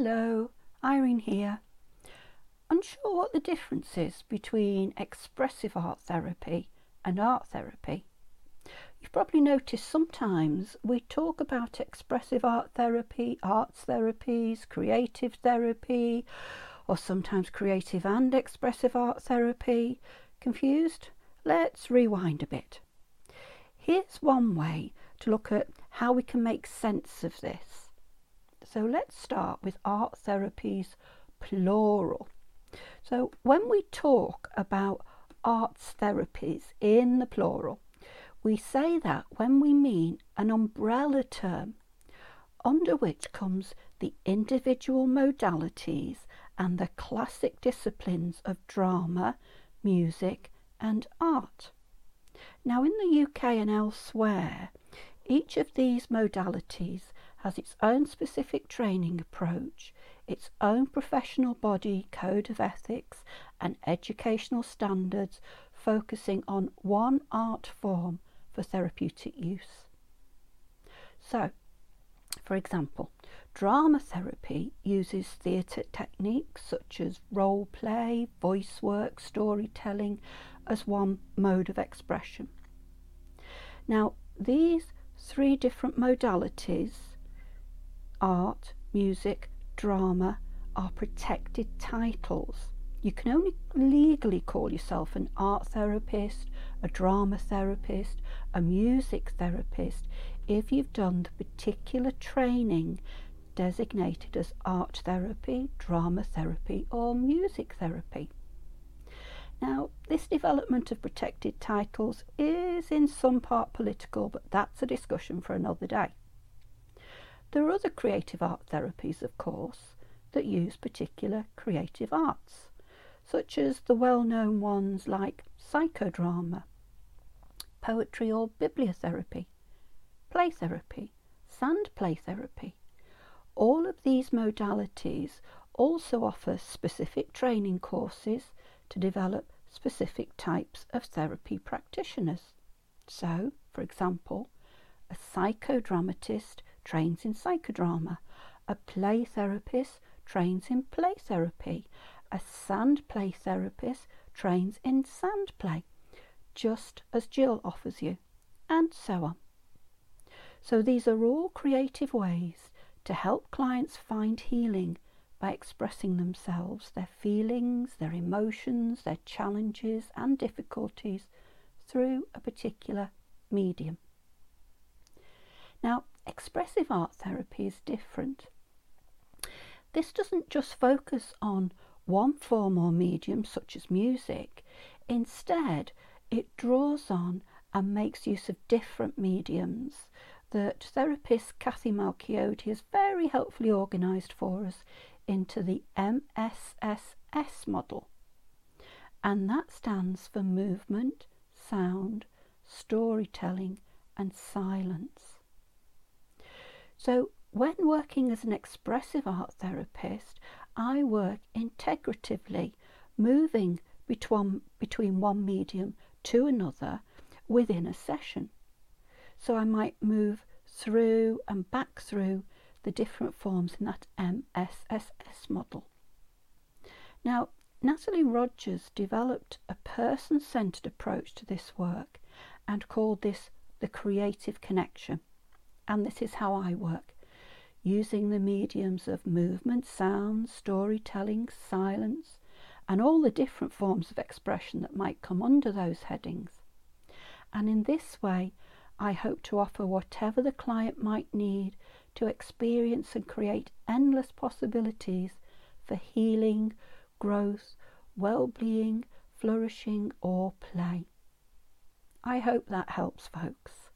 Hello, Irene here. Unsure what the difference is between expressive art therapy and art therapy? You've probably noticed sometimes we talk about expressive art therapy, arts therapies, creative therapy, or sometimes creative and expressive art therapy. Confused? Let's rewind a bit. Here's one way to look at how we can make sense of this. So let's start with art therapies plural. So when we talk about arts therapies in the plural, we say that when we mean an umbrella term under which comes the individual modalities and the classic disciplines of drama, music, and art. Now, in the UK and elsewhere, each of these modalities has its own specific training approach, its own professional body code of ethics, and educational standards focusing on one art form for therapeutic use. So, for example, drama therapy uses theatre techniques such as role play, voice work, storytelling as one mode of expression. Now, these three different modalities art, music, drama are protected titles. You can only legally call yourself an art therapist, a drama therapist, a music therapist if you've done the particular training designated as art therapy, drama therapy, or music therapy. Now, this development of protected titles is in some part political, but that's a discussion for another day. There are other creative art therapies, of course, that use particular creative arts, such as the well known ones like psychodrama, poetry or bibliotherapy, play therapy, sand play therapy. All of these modalities also offer specific training courses to develop specific types of therapy practitioners. So, for example, a psychodramatist trains in psychodrama, a play therapist trains in play therapy, a sand play therapist trains in sand play, just as Jill offers you, and so on. So these are all creative ways to help clients find healing by expressing themselves, their feelings, their emotions, their challenges and difficulties through a particular medium. Now, expressive art therapy is different. This doesn't just focus on one form or medium, such as music, instead, it draws on and makes use of different mediums that therapist Cathy Malchiodi has very helpfully organised for us into the MSSS model. And that stands for movement, sound, storytelling, and silence. So, when working as an expressive art therapist, I work integratively, moving between, between one medium to another within a session. So I might move through and back through the different forms in that MSSS model. Now, Natalie Rogers developed a person centered approach to this work and called this the creative connection. And this is how I work using the mediums of movement, sound, storytelling, silence, and all the different forms of expression that might come under those headings. And in this way, I hope to offer whatever the client might need to experience and create endless possibilities for healing, growth, well being, flourishing, or play. I hope that helps, folks.